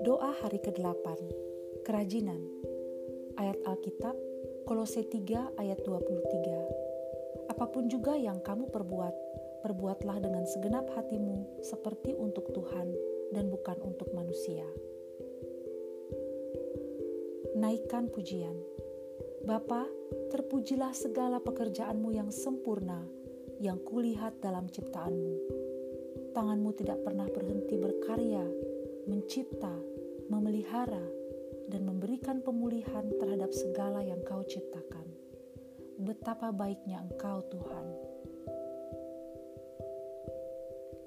Doa hari ke-8 Kerajinan Ayat Alkitab Kolose 3 ayat 23 Apa pun juga yang kamu perbuat, perbuatlah dengan segenap hatimu seperti untuk Tuhan dan bukan untuk manusia. Naikkan pujian. Bapa, terpujilah segala pekerjaanmu yang sempurna, yang kulihat dalam ciptaanmu. Tanganmu tidak pernah berhenti berkarya, mencipta, memelihara, dan memberikan pemulihan terhadap segala yang kau ciptakan. Betapa baiknya engkau Tuhan.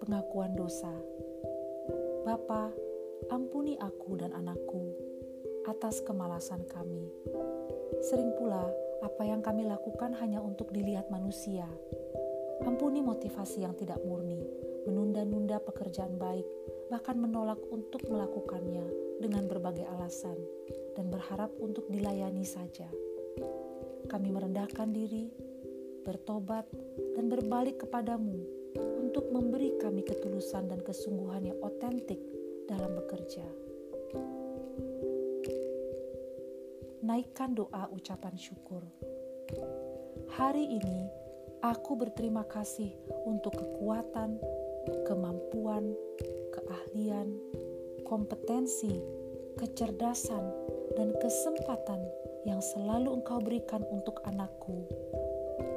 Pengakuan dosa. Bapa, ampuni aku dan anakku atas kemalasan kami. Sering pula apa yang kami lakukan hanya untuk dilihat manusia. Ampuni motivasi yang tidak murni, menunda-nunda pekerjaan baik, bahkan menolak untuk melakukannya dengan berbagai alasan dan berharap untuk dilayani saja. Kami merendahkan diri, bertobat, dan berbalik kepadamu untuk memberi kami ketulusan dan kesungguhan yang otentik dalam bekerja. Naikkan doa ucapan syukur. Hari ini aku berterima kasih untuk kekuatan, kemampuan, keahlian, kompetensi, kecerdasan, dan kesempatan yang selalu Engkau berikan untuk anakku,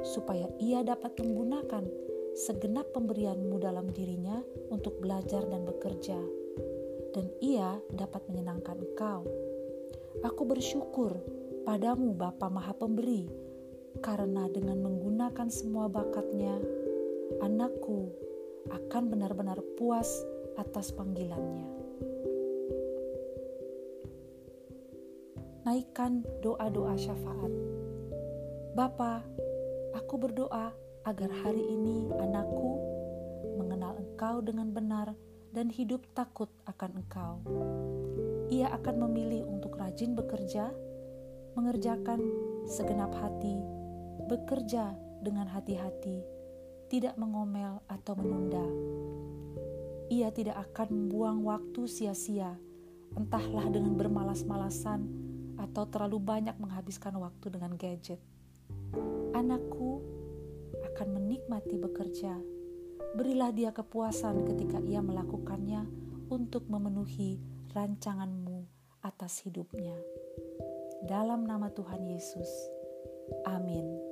supaya ia dapat menggunakan segenap pemberianmu dalam dirinya untuk belajar dan bekerja, dan ia dapat menyenangkan Engkau. Aku bersyukur padamu Bapa Maha Pemberi, karena dengan menggunakan semua bakatnya, anakku akan benar-benar puas atas panggilannya. Naikkan doa-doa syafaat. Bapa, aku berdoa agar hari ini anakku mengenal Engkau dengan benar dan hidup takut akan Engkau. Ia akan memilih untuk rajin bekerja, mengerjakan segenap hati, bekerja dengan hati-hati, tidak mengomel atau menunda. Ia tidak akan membuang waktu sia-sia, entahlah dengan bermalas-malasan atau terlalu banyak menghabiskan waktu dengan gadget. Anakku akan menikmati bekerja. Berilah dia kepuasan ketika ia melakukannya untuk memenuhi rancanganmu atas hidupnya. Dalam nama Tuhan Yesus, amin.